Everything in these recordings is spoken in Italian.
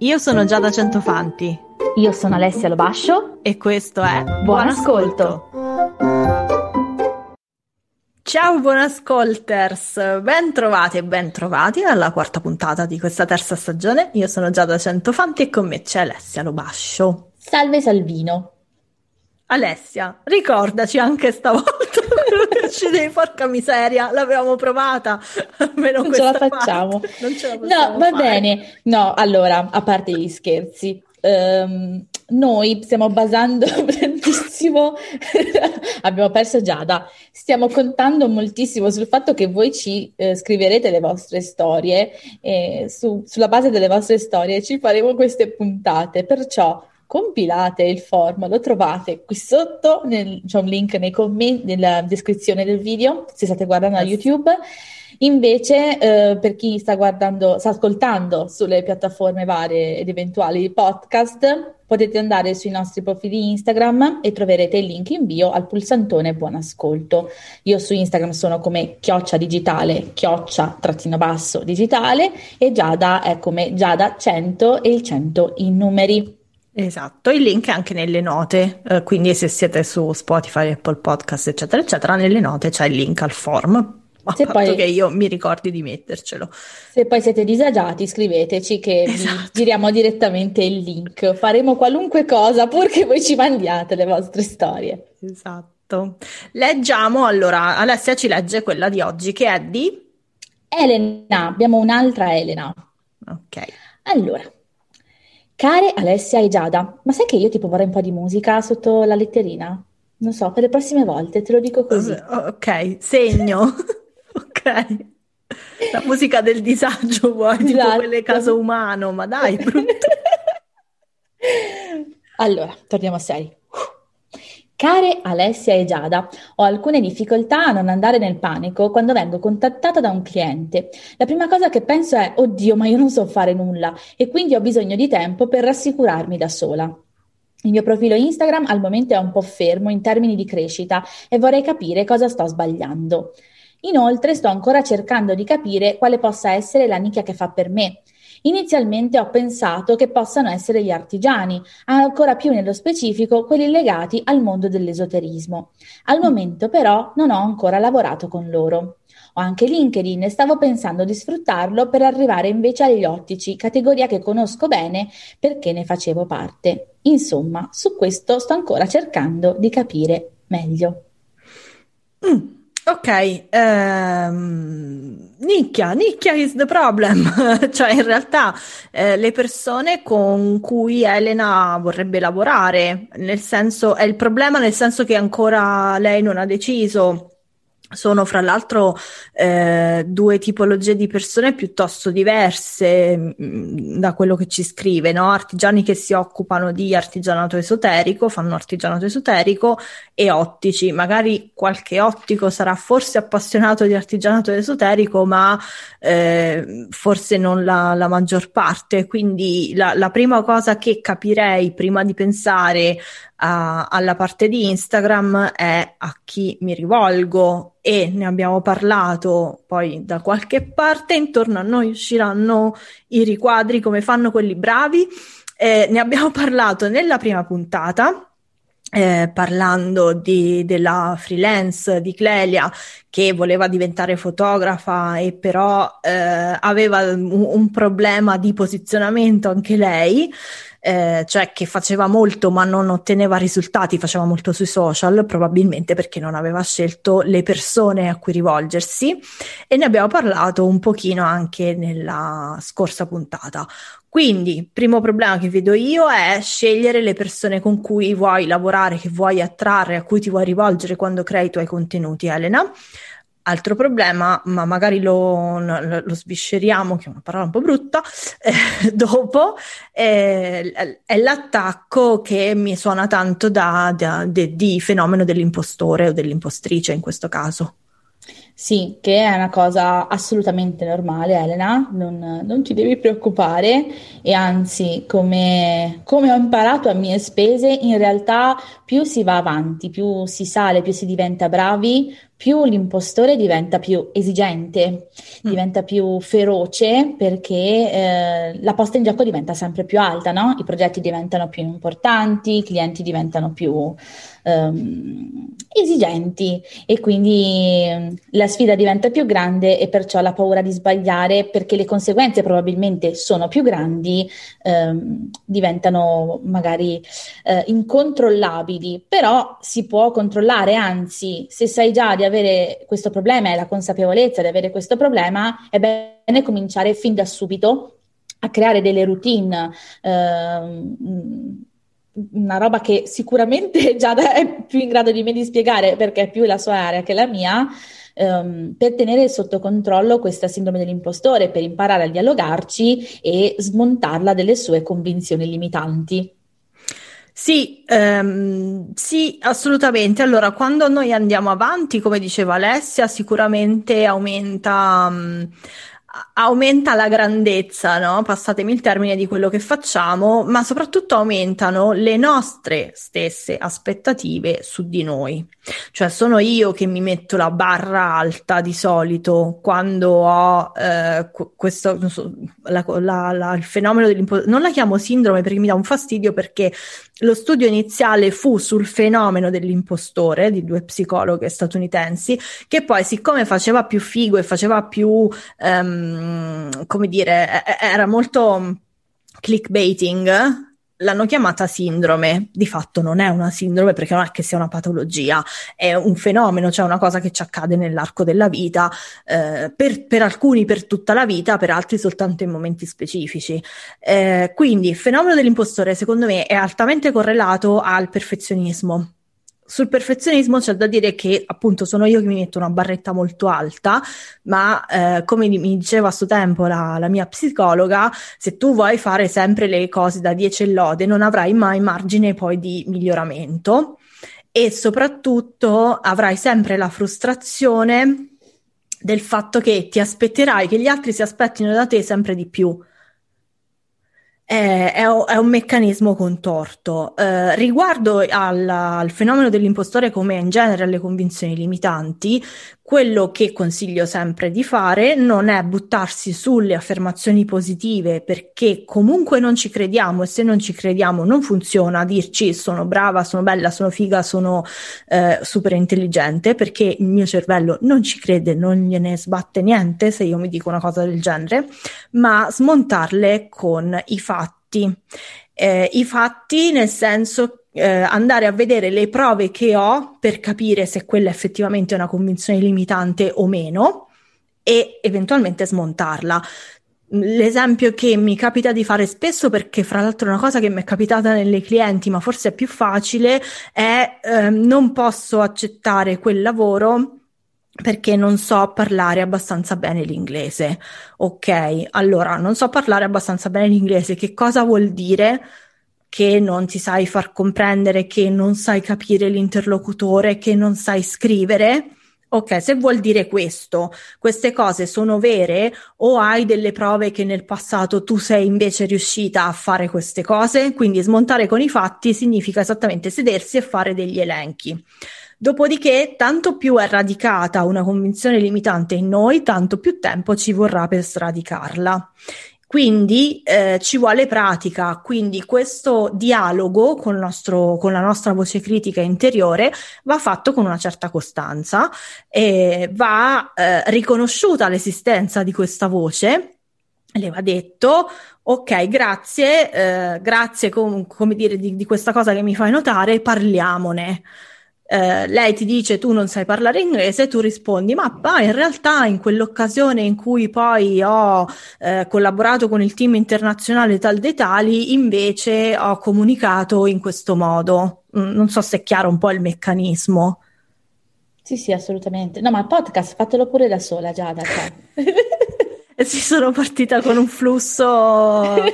Io sono Giada Centofanti. Io sono Alessia Lobascio. E questo è Buon, ascolto. Ciao buon ascolters, ben trovati e ben trovati alla quarta puntata di questa terza stagione. Io sono Giada Centofanti e con me c'è Alessia Lobascio. Salve Salvino. Alessia, ricordaci anche stavolta ci devi porca miseria, l'avevamo provata, almeno non ce la facciamo. Non ce la no, va fare. bene. No, allora, a parte gli scherzi, um, noi stiamo basando tantissimo, abbiamo perso Giada, stiamo contando moltissimo sul fatto che voi ci eh, scriverete le vostre storie e su, sulla base delle vostre storie ci faremo queste puntate, perciò compilate il form, lo trovate qui sotto, nel, c'è un link nei commenti, nella descrizione del video, se state guardando yes. a YouTube. Invece, eh, per chi sta guardando, sta ascoltando sulle piattaforme varie ed eventuali podcast, potete andare sui nostri profili Instagram e troverete il link in bio al pulsantone buon ascolto. Io su Instagram sono come chioccia digitale, chioccia trattino basso digitale e Giada è come Giada 100 e il 100 in numeri. Esatto, il link è anche nelle note, eh, quindi se siete su Spotify, Apple Podcast, eccetera, eccetera, nelle note c'è il link al form. A se poi, che io mi ricordi di mettercelo. Se poi siete disagiati, scriveteci che esatto. vi giriamo direttamente il link. Faremo qualunque cosa purché voi ci mandiate le vostre storie. Esatto. Leggiamo allora, Alessia ci legge quella di oggi che è di Elena. Abbiamo un'altra Elena. Ok. Allora, Care Alessia e Giada, ma sai che io tipo vorrei un po' di musica sotto la letterina? Non so, per le prossime volte te lo dico così. Ok, segno. ok. La musica del disagio vuoi, esatto. tipo quelle caso umano, ma dai, brutto. allora, torniamo a seri. Care Alessia e Giada, ho alcune difficoltà a non andare nel panico quando vengo contattata da un cliente. La prima cosa che penso è, oddio, ma io non so fare nulla e quindi ho bisogno di tempo per rassicurarmi da sola. Il mio profilo Instagram al momento è un po' fermo in termini di crescita e vorrei capire cosa sto sbagliando. Inoltre sto ancora cercando di capire quale possa essere la nicchia che fa per me. Inizialmente ho pensato che possano essere gli artigiani, ancora più nello specifico quelli legati al mondo dell'esoterismo. Al momento però non ho ancora lavorato con loro. Ho anche LinkedIn e stavo pensando di sfruttarlo per arrivare invece agli ottici, categoria che conosco bene perché ne facevo parte. Insomma, su questo sto ancora cercando di capire meglio. Mm. Ok, ehm, nicchia, nicchia is the problem, cioè in realtà eh, le persone con cui Elena vorrebbe lavorare, nel senso, è il problema nel senso che ancora lei non ha deciso sono fra l'altro eh, due tipologie di persone piuttosto diverse mh, mm, da quello che ci scrive, no? artigiani che si occupano di artigianato esoterico, fanno artigianato esoterico e ottici, magari qualche ottico sarà forse appassionato di artigianato esoterico, ma eh, forse non la, la, maggior parte, quindi la, la prima cosa che capirei prima di pensare alla parte di Instagram è a chi mi rivolgo e ne abbiamo parlato poi da qualche parte, intorno a noi usciranno i riquadri come fanno quelli bravi. Eh, ne abbiamo parlato nella prima puntata. Eh, parlando di, della freelance di Clelia che voleva diventare fotografa e però eh, aveva un, un, problema di posizionamento anche lei eh, cioè che faceva molto ma non otteneva risultati, faceva molto sui social, probabilmente perché non aveva scelto le persone a cui rivolgersi e ne abbiamo parlato un pochino anche nella scorsa puntata. Quindi, primo problema che vedo io è scegliere le persone con cui vuoi lavorare, che vuoi attrarre, a cui ti vuoi rivolgere quando crei i tuoi contenuti, Elena. Altro problema, ma magari lo, lo, lo svisceriamo, che è una parola un po' brutta, eh, dopo, eh, è l'attacco che mi suona tanto da, da, de, di fenomeno dell'impostore o dell'impostrice in questo caso. Sì, che è una cosa assolutamente normale, Elena, non, non ti devi preoccupare e anzi, come, come, ho imparato a mie spese, in realtà più si va avanti, più si sale, più si diventa bravi, più l'impostore diventa più esigente, mm. diventa più feroce perché eh, la posta in gioco diventa sempre più alta, no? I progetti diventano più importanti, i clienti diventano più ehm, esigenti e quindi ehm, la sfida diventa più grande e perciò la paura di sbagliare perché le conseguenze probabilmente sono più grandi ehm, diventano magari eh, incontrollabili, però si può controllare, anzi se sai già di avere questo problema e la consapevolezza di avere questo problema è bene cominciare fin da subito a creare delle routine eh, una roba che sicuramente Giada è più in grado di me di spiegare perché è più la sua area che la mia, um, per tenere sotto controllo questa sindrome dell'impostore, per imparare a dialogarci e smontarla delle sue convinzioni limitanti. Sì, ehm, sì, assolutamente. Allora, quando noi andiamo avanti, come diceva Alessia, sicuramente aumenta, um, aumenta la grandezza, no? Passatemi il termine di quello che facciamo, ma soprattutto aumentano le nostre stesse aspettative su di noi. Cioè, sono io che mi metto la barra alta di solito quando ho eh, questo, so, la, la, la, il fenomeno dell'imposizione. Non la chiamo sindrome perché mi dà un fastidio perché lo studio iniziale fu sul fenomeno dell'impostore di due psicologhe statunitensi, che poi, siccome faceva più figo e faceva più, um, come dire, era molto clickbaiting, l'hanno chiamata sindrome. Di fatto non è una sindrome perché non è che sia una patologia, è un fenomeno, cioè una cosa che ci accade nell'arco della vita, eh, per, per, alcuni per tutta la vita, per altri soltanto in momenti specifici. Eh, quindi il fenomeno dell'impostore secondo me è altamente correlato al perfezionismo sul perfezionismo c'è da dire che appunto sono io che mi metto una barretta molto alta, ma eh, come mi diceva a suo tempo la, la, mia psicologa, se tu vuoi fare sempre le cose da 10 e lode non avrai mai margine poi di miglioramento e soprattutto avrai sempre la frustrazione del fatto che ti aspetterai che gli altri si aspettino da te sempre di più è, è, è un meccanismo contorto. Eh, riguardo al, al, fenomeno dell'impostore come in genere alle convinzioni limitanti, quello che consiglio sempre di fare non è buttarsi sulle affermazioni positive perché comunque non ci crediamo e se non ci crediamo non funziona dirci sono brava, sono bella, sono figa, sono eh, super intelligente perché il mio cervello non ci crede, non gliene sbatte niente se io mi dico una cosa del genere, ma smontarle con i fatti. Eh, I fatti nel senso eh, andare a vedere le prove che ho per capire se quella effettivamente è una convinzione limitante o meno e eventualmente smontarla. L'esempio che mi capita di fare spesso, perché fra l'altro è una cosa che mi è capitata nelle clienti, ma forse è più facile, è eh, non posso accettare quel lavoro perché non so parlare abbastanza bene l'inglese. Ok, allora non so parlare abbastanza bene l'inglese, che cosa vuol dire? Che non ti sai far comprendere, che non sai capire l'interlocutore, che non sai scrivere. Ok, se vuol dire questo, queste cose sono vere o hai delle prove che nel passato tu sei invece riuscita a fare queste cose? Quindi smontare con i fatti significa esattamente sedersi e fare degli elenchi. Dopodiché, tanto più è radicata una convinzione limitante in noi, tanto più tempo ci vorrà per sradicarla. Quindi eh, ci vuole pratica, quindi questo dialogo con, nostro, con, la nostra voce critica interiore va fatto con una certa costanza e va eh, riconosciuta l'esistenza di questa voce, le va detto, ok, grazie, eh, grazie com- come dire di, di questa cosa che mi fai notare, parliamone eh, lei ti dice tu non sai parlare inglese, tu rispondi ma bah, in realtà in quell'occasione in cui poi ho eh, collaborato con il team internazionale tal dei tali, invece ho comunicato in questo modo. Mm, non so se è chiaro un po' il meccanismo. Sì, sì, assolutamente. No, ma il podcast fatelo pure da sola, Giada. E si sono partita con un flusso. no,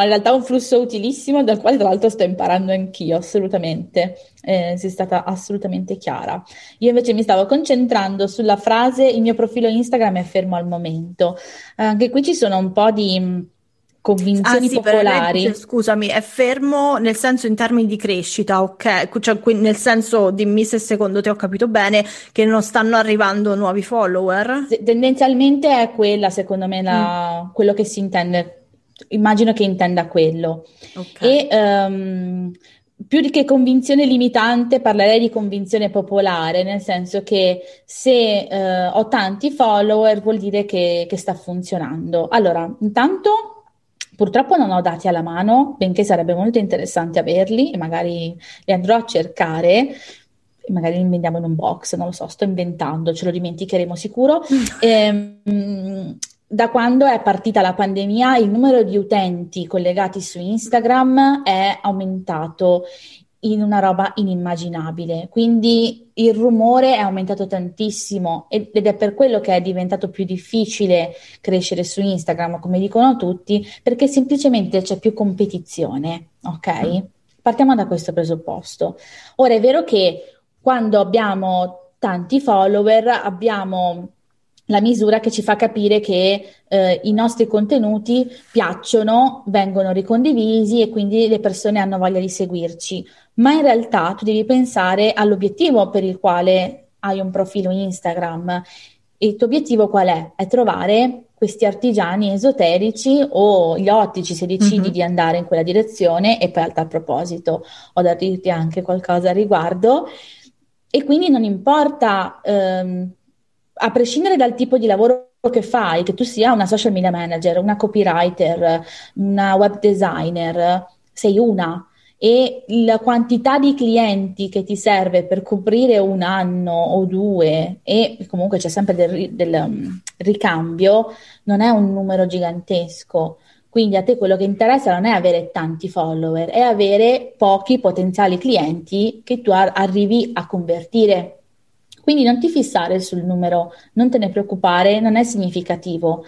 in realtà un flusso utilissimo dal quale tra l'altro sto imparando anch'io, assolutamente. Eh, sei stata assolutamente chiara. Io invece mi stavo concentrando sulla frase il mio profilo Instagram è fermo al momento. Anche qui ci sono un po' di convinzioni ah, sì, popolari. Lei, scusami, è fermo nel senso in termini di crescita, ok? Cioè, nel senso, dimmi se secondo te ho capito bene, che non stanno arrivando nuovi follower? Tendenzialmente è quella, secondo me, la, mm. quello che si intende. Immagino che intenda quello. Okay. E um, più di che convinzione limitante, parlerei di convinzione popolare, nel senso che se eh, ho tanti follower vuol dire che, che sta funzionando. Allora, intanto Purtroppo non ho dati alla mano, benché sarebbe molto interessante averli e magari li andrò a cercare. Magari li vendiamo in un box, non lo so, sto inventando, ce lo dimenticheremo sicuro. e, ehm, da quando è partita la pandemia, il numero di utenti collegati su Instagram è aumentato in una roba inimmaginabile. Quindi il rumore è aumentato tantissimo ed è per quello che è diventato più difficile crescere su Instagram, come dicono tutti, perché semplicemente c'è più competizione, ok? Partiamo da questo presupposto. Ora è vero che quando abbiamo tanti follower abbiamo la misura che ci fa capire che eh, i nostri contenuti piacciono, vengono ricondivisi e quindi le persone hanno voglia di seguirci. Ma in realtà tu devi pensare all'obiettivo per il quale hai un profilo Instagram. E il tuo obiettivo qual è? È trovare questi artigiani esoterici o gli ottici se decidi mm-hmm. di andare in quella direzione e poi a tal proposito ho da dirti anche qualcosa a riguardo e quindi non importa ehm, a prescindere dal tipo di lavoro che fai, che tu sia una social media manager, una copywriter, una web designer, sei una e la quantità di clienti che ti serve per coprire un anno o due e comunque c'è sempre del, del um, ricambio, non è un numero gigantesco. Quindi a te quello che interessa non è avere tanti follower, è avere pochi potenziali clienti che tu ar- arrivi a convertire. Quindi non ti fissare sul numero, non te ne preoccupare, non è significativo.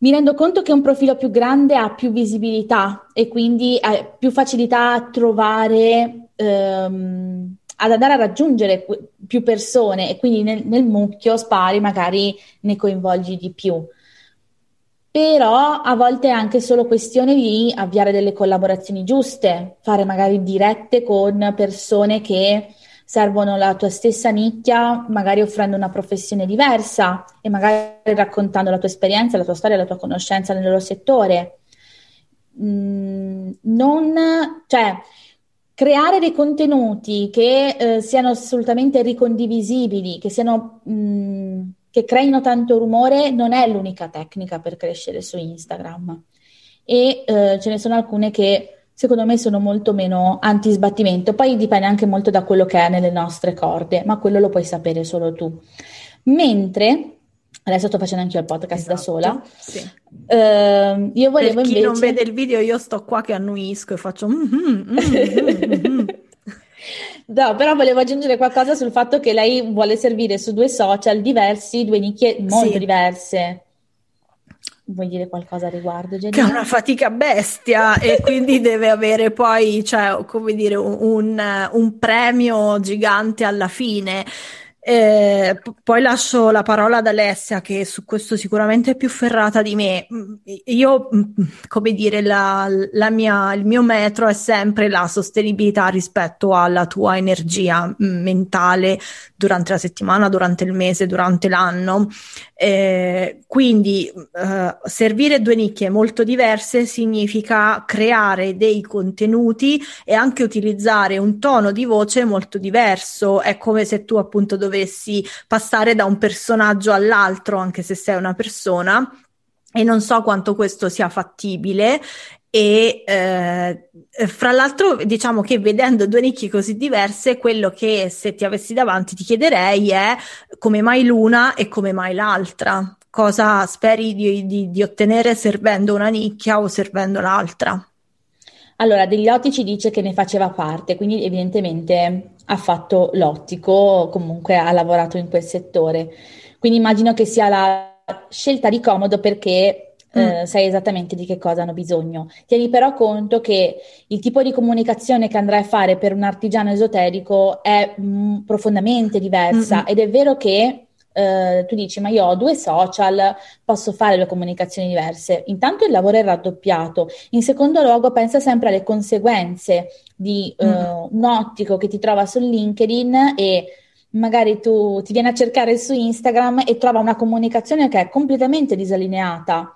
Mi rendo conto che un profilo più grande ha più visibilità e quindi ha più facilità a trovare, ehm, ad andare a raggiungere più persone e quindi nel, nel mucchio spari, magari ne coinvolgi di più. Però a volte è anche solo questione di avviare delle collaborazioni giuste, fare magari dirette con persone che servono la tua stessa nicchia, magari offrendo una professione diversa e magari raccontando la tua esperienza, la tua storia, la tua conoscenza nel loro settore. Mm, non, cioè, creare dei contenuti che eh, siano assolutamente ricondivisibili, che siano mm, che creino tanto rumore, non è l'unica tecnica per crescere su Instagram. E eh, ce ne sono alcune che secondo me sono molto meno anti-sbattimento. Poi dipende anche molto da quello che è nelle nostre corde, ma quello lo puoi sapere solo tu. Mentre Adesso sto facendo anche io il podcast esatto, da sola. Sì. Uh, io volevo per chi invece... non vede il video, io sto qua che annuisco e faccio. Mm-hmm, mm-hmm, No, però volevo aggiungere qualcosa sul fatto che lei vuole servire su due social diversi, due nicchie molto sì. diverse. Vuoi dire qualcosa a riguardo, Jenny? Che è una fatica bestia e quindi deve avere poi, cioè, come dire, un, un premio gigante alla fine. Eh, poi lascio la parola ad Alessia che su questo sicuramente è più ferrata di me. Mm, io, mm, come dire, la, la mia, il mio metro è sempre la sostenibilità rispetto alla tua energia mm, mentale durante la settimana, durante il mese, durante l'anno. Eh, quindi eh, servire due nicchie molto diverse significa creare dei contenuti e anche utilizzare un tono di voce molto diverso. È come se tu appunto dovessi passare da un personaggio all'altro, anche se sei una persona. E non so quanto questo sia fattibile e eh, fra l'altro diciamo che vedendo due nicchie così diverse quello che se ti avessi davanti ti chiederei è come mai l'una e come mai l'altra cosa speri di, di, di ottenere servendo una nicchia o servendo l'altra allora Degliotti ci dice che ne faceva parte quindi evidentemente ha fatto l'ottico comunque ha lavorato in quel settore quindi immagino che sia la scelta di comodo perché eh, mm. sai esattamente di che cosa hanno bisogno. Tieni però conto che il tipo di comunicazione che andrai a fare per un artigiano esoterico è mh, mm, profondamente diversa mm-hmm. ed è vero che eh, tu dici ma io ho due social, posso fare due comunicazioni diverse. Intanto il lavoro è raddoppiato, in secondo luogo pensa sempre alle conseguenze di mm. uh, un ottico che ti trova su LinkedIn e magari tu ti vieni a cercare su Instagram e trova una comunicazione che è completamente disallineata.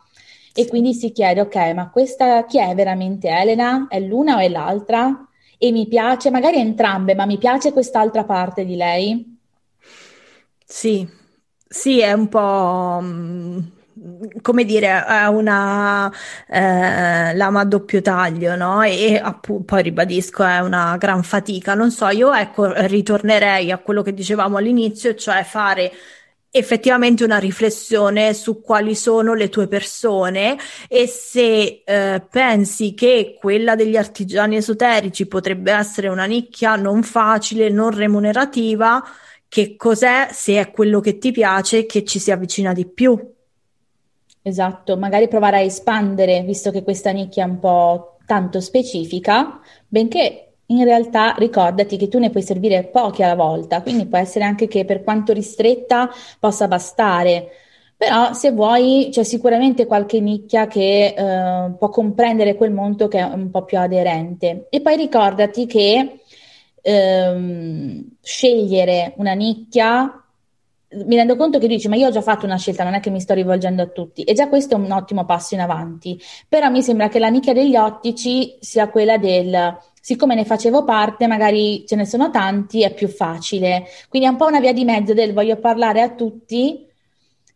E quindi si chiede, ok, ma questa chi è veramente Elena? È l'una o è l'altra? E mi piace, magari entrambe, ma mi piace quest'altra parte di lei? Sì, sì, è un po' mm, come dire, è una eh, lama a doppio taglio, no? E appunto, poi ribadisco, è una gran fatica. Non so, io ecco, ritornerei a quello che dicevamo all'inizio, cioè fare effettivamente una riflessione su quali sono le tue persone e se eh, pensi che quella degli artigiani esoterici potrebbe essere una nicchia non facile, non remunerativa, che cos'è se è quello che ti piace che ci si avvicina di più. Esatto, magari provare a espandere, visto che questa nicchia è un po' tanto specifica, benché in realtà ricordati che tu ne puoi servire pochi alla volta, quindi può essere anche che per quanto ristretta possa bastare. Però se vuoi c'è sicuramente qualche nicchia che eh, può comprendere quel mondo che è un po' più aderente. E poi ricordati che ehm, scegliere una nicchia mi rendo conto che dici, ma io ho già fatto una scelta, non è che mi sto rivolgendo a tutti, e già questo è un ottimo passo in avanti. Però mi sembra che la nicchia degli ottici sia quella del siccome ne facevo parte, magari ce ne sono tanti, è più facile. Quindi è un po' una via di mezzo del voglio parlare a tutti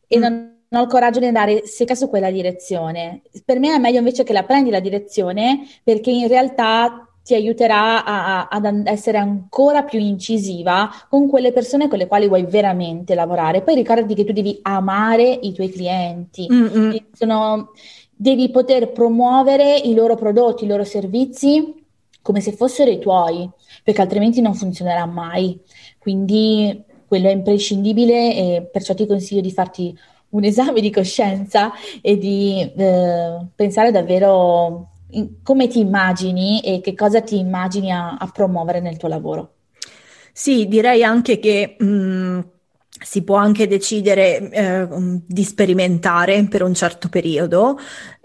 e mm. non, non ho il coraggio di andare secca su quella direzione. Per me è meglio invece che la prendi la direzione perché in realtà ti aiuterà a, a, ad essere ancora più incisiva con quelle persone con le quali vuoi veramente lavorare. Poi ricordati che tu devi amare i tuoi clienti, sono, devi poter promuovere i loro prodotti, i loro servizi come se fossero i tuoi, perché altrimenti non funzionerà mai. Quindi quello è imprescindibile e perciò ti consiglio di farti un esame di coscienza e di eh, pensare davvero in, come ti immagini e che cosa ti immagini a, a promuovere nel tuo lavoro. Sì, direi anche che mh, mm, si può anche decidere eh, di sperimentare per un certo periodo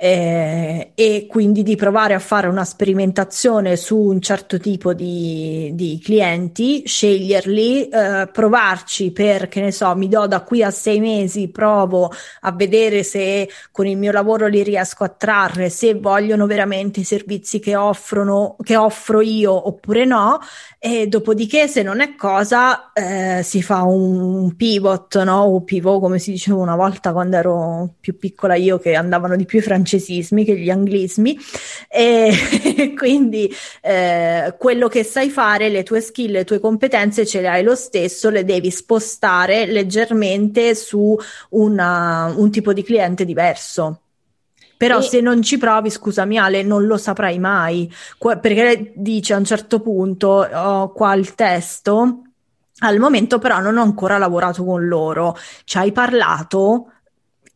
eh, e quindi di provare a fare una sperimentazione su un certo tipo di, di clienti, sceglierli, eh, provarci per, che ne so, mi do da qui a sei mesi, provo a vedere se con il mio lavoro li riesco a trarre, se vogliono veramente i servizi che offrono, che offro io oppure no, e dopodiché se non è cosa eh, si fa un pivot, no? O pivot come si diceva una volta quando ero più piccola io che andavano di più i francesi francesismi che gli anglismi e quindi eh, quello che sai fare, le tue skill, le tue competenze ce le hai lo stesso, le devi spostare leggermente su una, un tipo di cliente diverso. Però e... se non ci provi, scusami Ale, non lo saprai mai, Qua, perché dice a un certo punto, ho qua il testo, al momento però non ho ancora lavorato con loro, ci hai parlato?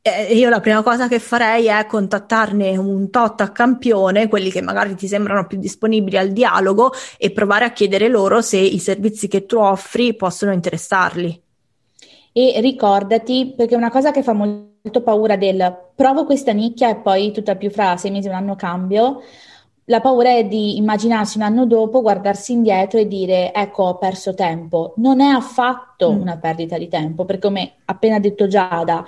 Eh, io la prima cosa che farei è contattarne un tot a campione, quelli che magari ti sembrano più disponibili al dialogo, e provare a chiedere loro se i servizi che tu offri possono interessarli. E ricordati, perché una cosa che fa molto paura del provo questa nicchia e poi tutta più fra sei mesi, un anno cambio, la paura è di immaginarsi un anno dopo, guardarsi indietro e dire ecco ho perso tempo. Non è affatto mm. una perdita di tempo, perché come appena detto Giada,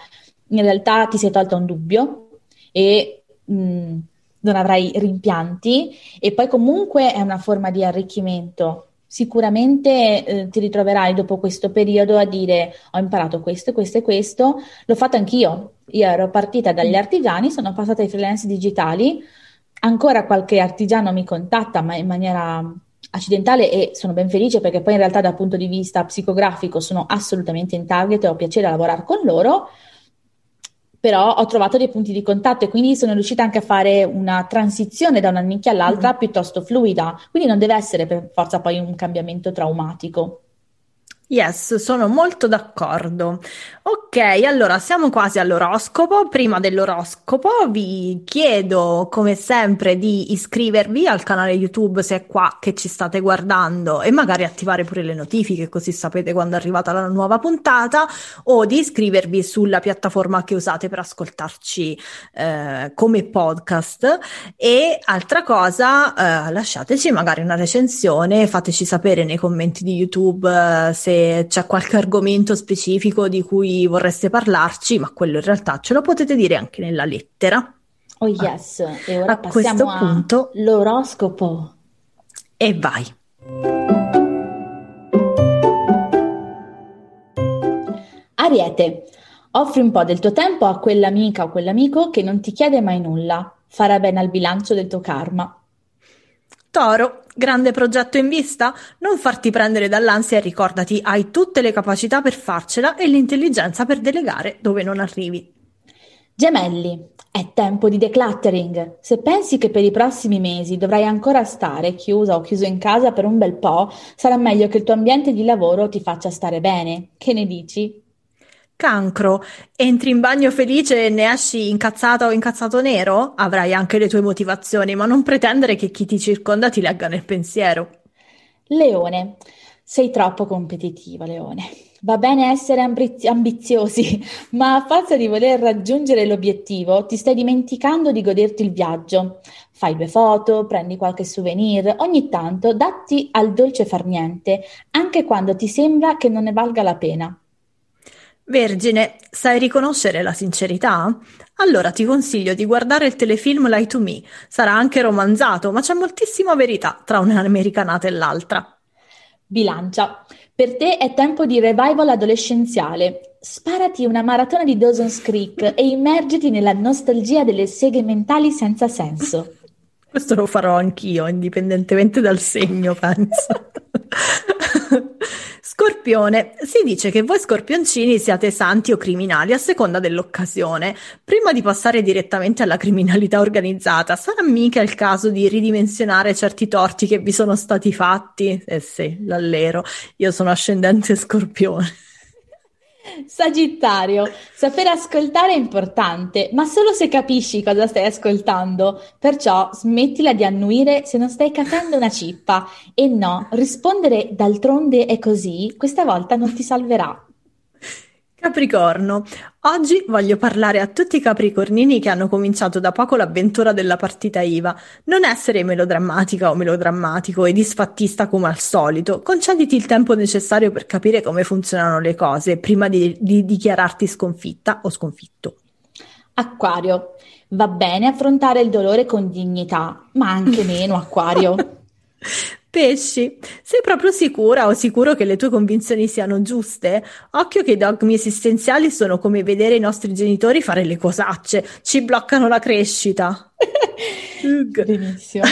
in realtà ti sei tolta un dubbio e mh, mm, non avrai rimpianti e poi comunque è una forma di arricchimento. Sicuramente eh, ti ritroverai dopo questo periodo a dire ho imparato questo, questo e questo, l'ho fatto anch'io. Io ero partita dagli mm. artigiani, sono passata ai freelance digitali, ancora qualche artigiano mi contatta, ma in maniera accidentale e sono ben felice perché poi in realtà dal punto di vista psicografico sono assolutamente in target e ho piacere a lavorare con loro però ho trovato dei punti di contatto e quindi sono riuscita anche a fare una transizione da una nicchia all'altra mm. piuttosto fluida, quindi non deve essere per forza poi un cambiamento traumatico. Yes, sono molto d'accordo. Ok, allora siamo quasi all'oroscopo. Prima dell'oroscopo vi chiedo come sempre di iscrivervi al canale YouTube se è qua che ci state guardando e magari attivare pure le notifiche così sapete quando è arrivata la nuova puntata o di iscrivervi sulla piattaforma che usate per ascoltarci eh, come podcast e altra cosa eh, lasciateci magari una recensione, fateci sapere nei commenti di YouTube eh, se c'è qualche argomento specifico di cui vorreste parlarci, ma quello in realtà ce lo potete dire anche nella lettera. Oh yes, e ora a questo punto l'oroscopo. E vai. Ariete, offri un po' del tuo tempo a quell'amica o quell'amico che non ti chiede mai nulla. Farà bene al bilancio del tuo karma. Toro, grande progetto in vista? Non farti prendere dall'ansia e ricordati, hai tutte le capacità per farcela e l'intelligenza per delegare dove non arrivi. Gemelli, è tempo di decluttering. Se pensi che per i prossimi mesi dovrai ancora stare chiusa o chiuso in casa per un bel po', sarà meglio che il tuo ambiente di lavoro ti faccia stare bene. Che ne dici? Cancro, entri in bagno felice e ne esci incazzata o incazzato nero? Avrai anche le tue motivazioni, ma non pretendere che chi ti circonda ti legga nel pensiero. Leone, sei troppo competitiva, Leone. Va bene essere ambiz- ambiziosi, ma a forza di voler raggiungere l'obiettivo ti stai dimenticando di goderti il viaggio. Fai due foto, prendi qualche souvenir, ogni tanto datti al dolce far niente, anche quando ti sembra che non ne valga la pena. Vergine, sai riconoscere la sincerità? Allora ti consiglio di guardare il telefilm Lie to Me. Sarà anche romanzato, ma c'è moltissima verità tra un'americanata e l'altra. Bilancia. Per te è tempo di revival adolescenziale. Sparati una maratona di Dawson's Creek e immergiti nella nostalgia delle seghe mentali senza senso. Questo lo farò anch'io, indipendentemente dal segno, penso. Scorpione, si dice che voi scorpioncini siate santi o criminali a seconda dell'occasione. Prima di passare direttamente alla criminalità organizzata, sarà mica il caso di ridimensionare certi torti che vi sono stati fatti? Eh sì, l'allero, io sono ascendente scorpione. Sagittario, sapere ascoltare è importante, ma solo se capisci cosa stai ascoltando. Perciò smettila di annuire se non stai capendo una cippa. E no, rispondere d'altronde è così, questa volta non ti salverà. Capricorno, oggi voglio parlare a tutti i capricornini che hanno cominciato da poco l'avventura della partita IVA. Non essere melodrammatica o melodrammatico e disfattista come al solito. Concediti il tempo necessario per capire come funzionano le cose prima di, di dichiararti sconfitta o sconfitto. Acquario, va bene affrontare il dolore con dignità, ma anche meno, Acquario. Pesci, sei proprio sicura o sicuro che le tue convinzioni siano giuste? Occhio che i dogmi esistenziali sono come vedere i nostri genitori fare le cosacce, ci bloccano la crescita. Benissimo.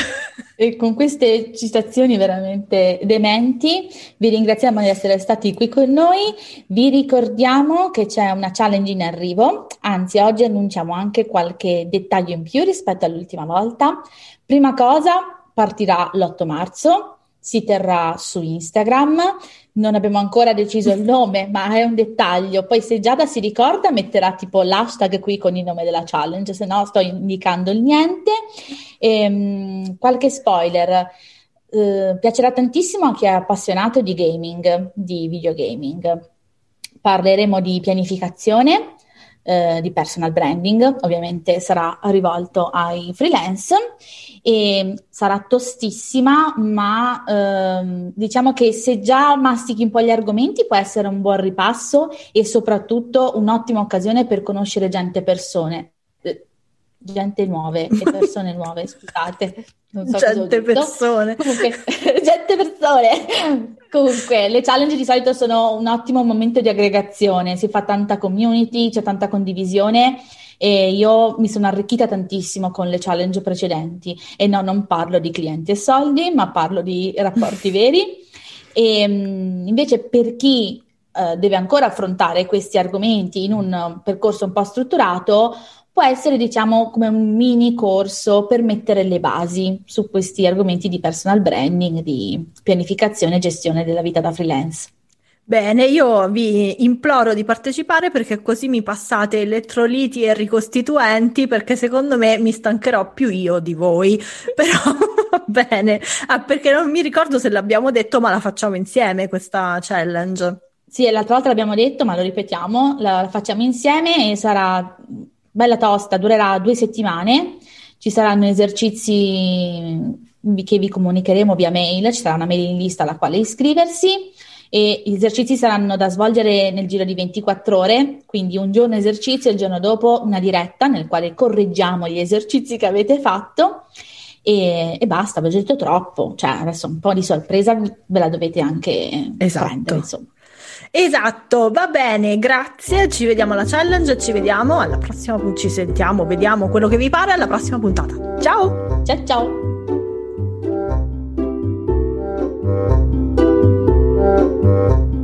E con queste citazioni veramente dementi, vi ringraziamo di essere stati qui con noi. Vi ricordiamo che c'è una challenge in arrivo, anzi, oggi annunciamo anche qualche dettaglio in più rispetto all'ultima volta. Prima cosa, partirà l'8 marzo, si terrà su Instagram. Non abbiamo ancora deciso il nome, ma è un dettaglio. Poi se Giada si ricorda, metterà tipo l'hashtag qui con il nome della challenge, se no sto indicando il niente. E, um, qualche spoiler. Uh, piacerà tantissimo a chi è appassionato di gaming, di videogaming. Parleremo di pianificazione, eh, di personal branding, ovviamente sarà rivolto ai freelance e sarà tostissima, ma ehm, diciamo che se già mastichi un po' gli argomenti può essere un buon ripasso e soprattutto un'ottima occasione per conoscere gente persone. Eh, gente nuove e persone nuove, scusate. Non so gente persone. Comunque, gente persone. Comunque, le challenge di solito sono un ottimo momento di aggregazione, si fa tanta community, c'è tanta condivisione e io mi sono arricchita tantissimo con le challenge precedenti e no, non parlo di clienti e soldi, ma parlo di rapporti veri. E invece per chi uh, deve ancora affrontare questi argomenti in un percorso un po' strutturato, può essere, diciamo, come un mini corso per mettere le basi su questi argomenti di personal branding, di pianificazione e gestione della vita da freelance. Bene, io vi imploro di partecipare perché così mi passate elettroliti e ricostituenti perché secondo me mi stancherò più io di voi. Però va bene, ah, perché non mi ricordo se l'abbiamo detto, ma la facciamo insieme questa challenge. Sì, l'altra volta l'abbiamo detto, ma lo ripetiamo, la facciamo insieme e sarà bella tosta, durerà due settimane. Ci saranno esercizi che vi comunicheremo via mail, ci sarà una mailing list alla quale iscriversi e gli esercizi saranno da svolgere nel giro di 24 ore, quindi un giorno esercizio e il giorno dopo una diretta nel quale correggiamo gli esercizi che avete fatto e, e basta, vi ho detto troppo, cioè adesso un po' di sorpresa ve la dovete anche esatto. prendere, insomma. Esatto, va bene, grazie, ci vediamo alla challenge, ci vediamo alla prossima, ci sentiamo, vediamo quello che vi pare alla prossima puntata. Ciao! Ciao ciao! thank you